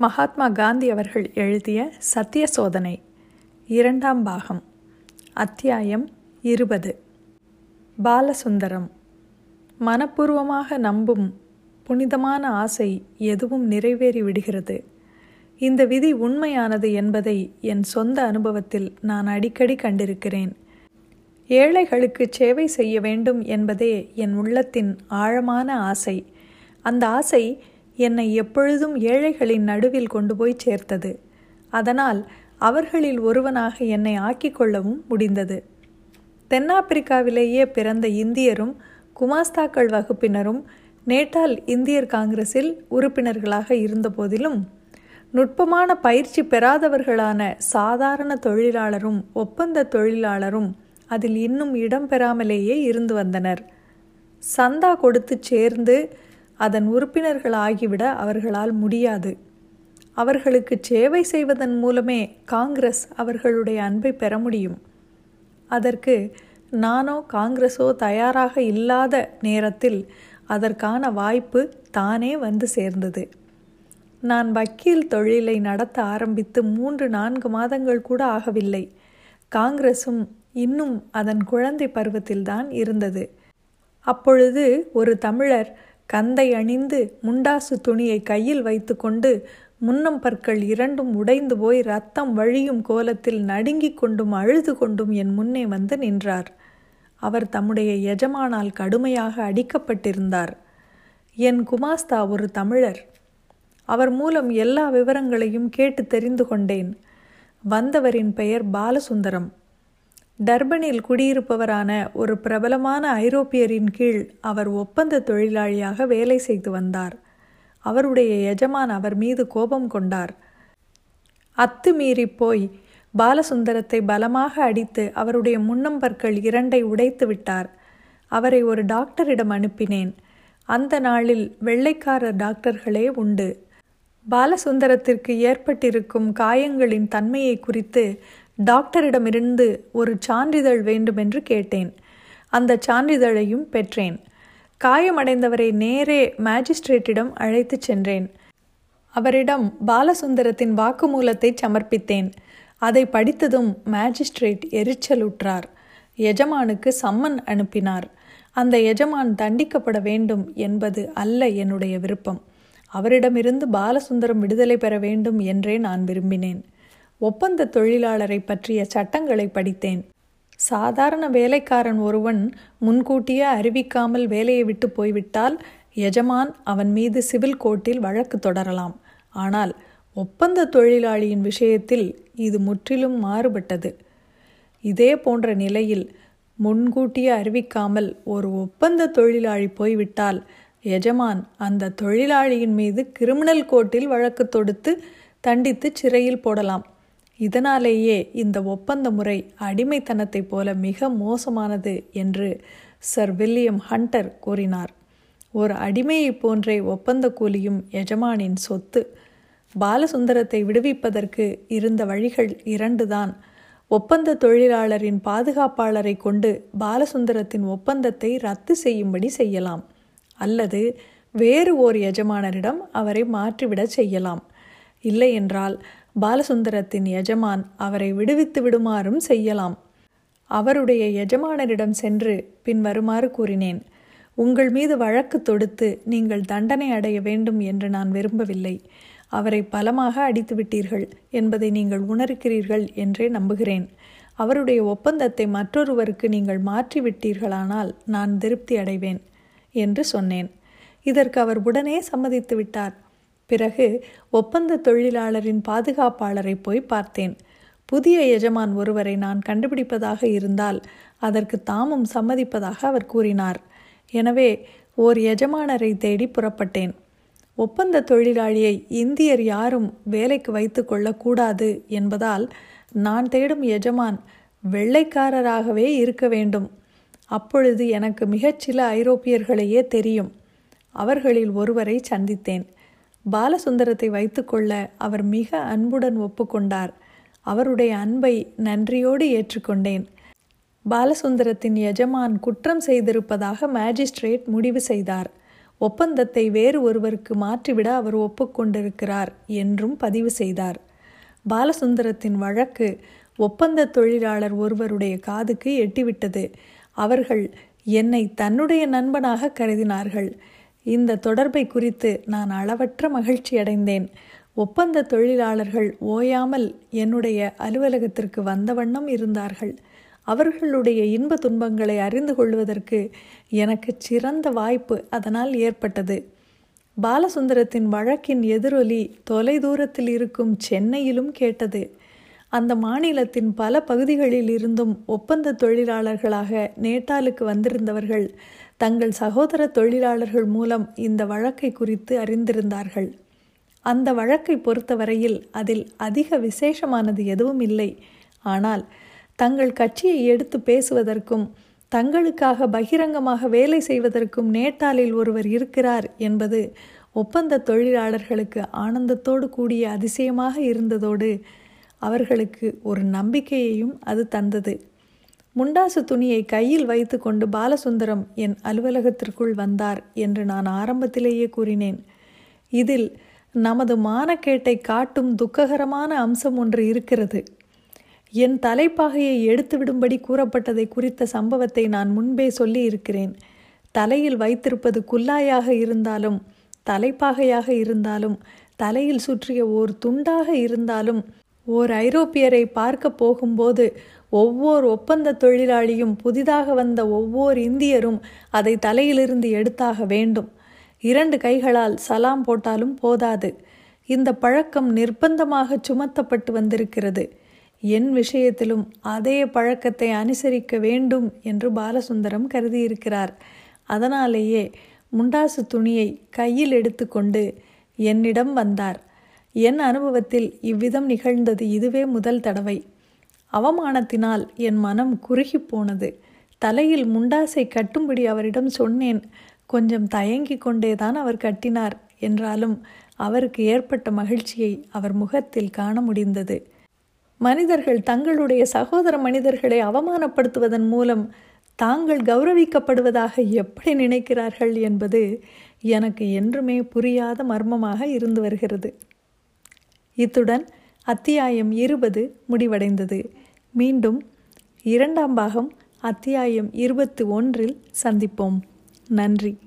மகாத்மா காந்தி அவர்கள் எழுதிய சத்திய சோதனை இரண்டாம் பாகம் அத்தியாயம் இருபது. பாலசுந்தரம். மனப்பூர்வமாக நம்பும் புனிதமான ஆசை எதுவும் நிறைவேறி விடுகிறது. இந்த விதி உண்மையானது என்பதை என் சொந்த அனுபவத்தில் நான் அடிக்கடி கண்டிருக்கிறேன். ஏழைகளுக்கு சேவை செய்ய வேண்டும் என்பதே என் உள்ளத்தின் ஆழமான ஆசை. அந்த ஆசை என்னை எப்பொழுதும் ஏழைகளின் நடுவில் கொண்டு போய் சேர்த்தது. அதனால் அவர்களில் ஒருவனாக என்னை ஆக்கிக்கொள்ளவும் முடிந்தது. தென்னாப்பிரிக்காவிலேயே பிறந்த இந்தியரும் குமாஸ்தாக்கள் வகுப்பினரும் நேட்டால் இந்தியர் காங்கிரஸில் உறுப்பினர்களாக இருந்தபோதிலும் நுட்பமான பயிற்சி பெறாதவர்களான சாதாரண தொழிலாளரும் ஒப்பந்த தொழிலாளரும் அதில் இன்னும் இடம் பெறாமலேயே இருந்து வந்தனர். சந்தா கொடுத்து சேர்ந்து அதன் உறுப்பினர்கள் ஆகிவிட அவர்களால் முடியாது. அவர்களுக்கு சேவை செய்வதன் மூலமே காங்கிரஸ் அவர்களுடைய அன்பை பெற முடியும். அதற்கு நானோ காங்கிரஸோ தயாராக இல்லாத நேரத்தில் அதற்கான வாய்ப்பு தானே வந்து சேர்ந்தது. நான் வக்கீல் தொழிலை நடத்த ஆரம்பித்து மூன்று நான்கு மாதங்கள் கூட ஆகவில்லை. காங்கிரஸும் இன்னும் அதன் குழந்தை பருவத்தில்தான் இருந்தது. அப்பொழுது ஒரு தமிழர் கந்தை அணிந்து முண்டாசு துணியை கையில் வைத்துக்கொண்டு முன்னம் பற்கள் இரண்டும் உடைந்து போய் ரத்தம் வழியும் கோலத்தில் நடுங்கிக் கொண்டும் அழுது கொண்டும் என் முன்னே வந்து நின்றார். அவர் தம்முடைய எஜமானால் கடுமையாக அடிக்கப்பட்டிருந்தார். என் குமாஸ்தா ஒரு தமிழர். அவர் மூலம் எல்லா விவரங்களையும் கேட்டு தெரிந்து கொண்டேன். வந்தவரின் பெயர் பாலசுந்தரம். டர்பனில் குடியிருப்பவரான ஒரு பிரபலமான ஐரோப்பியரின் கீழ் அவர் ஒப்பந்த தொழிலாளியாக வேலை செய்து வந்தார். அவருடைய எஜமான் அவர் மீது கோபம் கொண்டார். அத்துமீறி போய் பாலசுந்தரத்தை பலமாக அடித்து அவருடைய முன்னம்பற்கள் இரண்டை உடைத்து விட்டார். அவரை ஒரு டாக்டரிடம் அனுப்பினேன். அந்த நாளில் வெள்ளைக்கார டாக்டர்களே உண்டு. பாலசுந்தரத்திற்கு ஏற்பட்டிருக்கும் காயங்களின் தன்மையை குறித்து டாக்டரிடமிருந்து ஒரு சான்றிதழ் வேண்டுமென்று கேட்டேன். அந்த சான்றிதழையும் பெற்றேன். காயமடைந்தவரை நேரே மேஜிஸ்ட்ரேட்டிடம் அழைத்துச் சென்றேன். அவரிடம் பாலசுந்தரத்தின் வாக்குமூலத்தை சமர்ப்பித்தேன். அதை படித்ததும் மேஜிஸ்ட்ரேட் எரிச்சலுற்றார். எஜமானுக்கு சம்மன் அனுப்பினார். அந்த எஜமான் தண்டிக்கப்பட வேண்டும் என்பது அல்ல என்னுடைய விருப்பம். அவரிடமிருந்து பாலசுந்தரம் விடுதலை பெற வேண்டும் என்றே நான் விரும்பினேன். ஒப்பந்த தொழிலாளரை பற்றிய சட்டங்களை படித்தேன். சாதாரண வேலைக்காரன் ஒருவன் முன்கூட்டியே அறிவிக்காமல் வேலையை விட்டு போய்விட்டால் எஜமான் அவன் மீது சிவில் கோர்ட்டில் வழக்கு தொடரலாம். ஆனால் ஒப்பந்த தொழிலாளியின் விஷயத்தில் இது முற்றிலும் மாறுபட்டது. இதே போன்ற நிலையில் முன்கூட்டியே அறிவிக்காமல் ஒரு ஒப்பந்த தொழிலாளி போய்விட்டால் எஜமான் அந்த தொழிலாளியின் மீது கிரிமினல் கோர்ட்டில் வழக்கு தொடுத்து தண்டித்து சிறையில் போடலாம். இதனாலேயே இந்த ஒப்பந்த முறை அடிமைத்தனத்தைப் போல மிக மோசமானது என்று சர் வில்லியம் ஹண்டர் கூறினார். ஒரு அடிமையைப் போன்றே ஒப்பந்த கூலியும் எஜமானின் சொத்து. பாலசுந்தரத்தை விடுவிப்பதற்கு இருந்த வழிகள் இரண்டுதான். ஒப்பந்த தொழிலாளரின் பாதுகாப்பாளரை கொண்டு பாலசுந்தரத்தின் ஒப்பந்தத்தை ரத்து செய்யும்படி செய்யலாம். அல்லது வேறு ஓர் எஜமானரிடம் அவரை மாற்றிவிடச் செய்யலாம். இல்லையென்றால் பாலசுந்தரத்தின் எஜமான் அவரை விடுவித்து விடுமாறும் செய்யலாம். அவருடைய எஜமானரிடம் சென்று பின் வருமாறு கூறினேன் உங்கள் மீது வழக்கு தொடுத்து நீங்கள் தண்டனை அடைய வேண்டும் என்று நான் விரும்பவில்லை. அவரை பலமாக அடித்து விட்டீர்கள் என்பதை நீங்கள் உணர்கிறீர்கள் என்றே நம்புகிறேன். அவருடைய ஒப்பந்தத்தை மற்றொருவருக்கு நீங்கள் மாற்றிவிட்டீர்களானால் நான் திருப்தி அடைவேன் என்று சொன்னேன். இதற்கு அவர் உடனே சம்மதித்து விட்டார். பிறகு ஒப்பந்த தொழிலாளரின் பாதுகாப்பாளரை போய் பார்த்தேன். புதிய எஜமான் ஒருவரை நான் கண்டுபிடிப்பதாக இருந்தால் அதற்கு தாமும் சம்மதிப்பதாக அவர் கூறினார். எனவே ஓர் எஜமானரை தேடி புறப்பட்டேன். ஒப்பந்த தொழிலாளியை இந்தியர் யாரும் வேலைக்கு வைத்து கொள்ளக்கூடாது என்பதால் நான் தேடும் எஜமான் வெள்ளைக்காரராகவே இருக்க வேண்டும். அப்பொழுது எனக்கு மிகச்சில ஐரோப்பியர்களையே தெரியும். அவர்களில் ஒருவரை சந்தித்தேன். பாலசுந்தரத்தை வைத்துக்கொள்ள அவர் மிக அன்புடன் ஒப்புக்கொண்டார். அவருடைய அன்பை நன்றியோடு ஏற்றுக்கொண்டேன். பாலசுந்தரத்தின் எஜமான் குற்றம் செய்திருப்பதாக மேஜிஸ்ட்ரேட் முடிவு செய்தார். ஒப்பந்தத்தை வேறு ஒருவருக்கு மாற்றிவிட அவர் ஒப்புக்கொண்டிருக்கிறார் என்றும் பதிவு செய்தார். பாலசுந்தரத்தின் வழக்கு ஒப்பந்த தொழிலாளர் ஒருவருடைய காதுக்கு எட்டிவிட்டது. அவர்கள் என்னை தன்னுடைய நண்பனாக கருதினார்கள். இந்த தொடர்பை குறித்து நான் அளவற்ற மகிழ்ச்சி அடைந்தேன். ஒப்பந்த தொழிலாளர்கள் ஓயாமல் என்னுடைய அலுவலகத்திற்கு வந்த வண்ணம் இருந்தார்கள். அவர்களுடைய இன்ப துன்பங்களை அறிந்து கொள்வதற்கு எனக்கு சிறந்த வாய்ப்பு அதனால் ஏற்பட்டது. பாலசுந்தரத்தின் வழக்கின் எதிரொலி தொலை தூரத்தில் இருக்கும் சென்னையிலும் கேட்டது. அந்த மாநிலத்தின் பல பகுதிகளில் இருந்தும் ஒப்பந்த தொழிலாளர்களாக நேட்டாலுக்கு வந்திருந்தவர்கள் தங்கள் சகோதர தொழிலாளர்கள் மூலம் இந்த வழக்கை குறித்து அறிந்திருந்தார்கள். அந்த வழக்கை பொறுத்தவரையில் அதில் அதிக விசேஷமானது எதுவும் இல்லை. ஆனால் தங்கள் கட்சியை எடுத்து பேசுவதற்கும் தங்களுக்காக பகிரங்கமாக வேலை செய்வதற்கும் நேட்டாலில் ஒருவர் இருக்கிறார் என்பது ஒப்பந்த தொழிலாளர்களுக்கு ஆனந்தத்தோடு கூடிய அதிசயமாக இருந்ததோடு அவர்களுக்கு ஒரு நம்பிக்கையையும் அது தந்தது. முண்டாசு துணியை கையில் வைத்துக்கொண்டு பாலசுந்தரம் என் அலுவலகத்திற்குள் வந்தார் என்று நான் ஆரம்பத்திலேயே கூறினேன். இதில் நமது மானக்கேட்டை காட்டும் துக்ககரமான அம்சம் ஒன்று இருக்கிறது. என் தலைப்பாகையை எடுத்துவிடும்படி கூறப்பட்டதை குறித்த சம்பவத்தை நான் முன்பே சொல்லி இருக்கிறேன் தலையில் வைத்திருப்பது குல்லாயாக இருந்தாலும் தலைப்பாகையாக இருந்தாலும் தலையில் சுற்றிய ஓர் துண்டாக இருந்தாலும் ஓர் ஐரோப்பியரை பார்க்க போகும்போது ஒவ்வொரு ஒப்பந்த தொழிலாளியும் புதிதாக வந்த ஒவ்வொரு இந்தியரும் அதை தலையிலிருந்து எடுத்தாக வேண்டும். இரண்டு கைகளால் சலாம் போட்டாலும் போதாது. இந்த பழக்கம் நிர்பந்தமாக சுமத்தப்பட்டு வந்திருக்கிறது. என் விஷயத்திலும் அதே பழக்கத்தை அனுசரிக்க வேண்டும் என்று பாலசுந்தரம் கருதியிருக்கிறார். அதனாலேயே முண்டாசு துணியை கையில் எடுத்துக்கொண்டு என்னிடம் வந்தார். என் அனுபவத்தில் இவ்விதம் நிகழ்ந்தது இதுவே முதல் தடவை. அவமானத்தினால் என் மனம் குறுகி போனது தலையில் முண்டாசை கட்டும்படி அவரிடம் சொன்னேன். கொஞ்சம் தயங்கி கொண்டேதான் அவர் கட்டினார் என்றாலும் அவருக்கு ஏற்பட்ட மகிழ்ச்சியை அவர் முகத்தில் காண முடிந்தது. மனிதர்கள் தங்களுடைய சகோதர மனிதர்களை அவமானப்படுத்துவதன் மூலம் தாங்கள் கௌரவிக்கப்படுவதாக எப்படி நினைக்கிறார்கள் என்பது எனக்கு என்றுமே புரியாத மர்மமாக இருந்து வருகிறது. இத்துடன் அத்தியாயம் இருபது முடிவடைந்தது. மீண்டும் இரண்டாம் பாகம் அத்தியாயம் இருபத்து ஒன்றில் சந்திப்போம். நன்றி.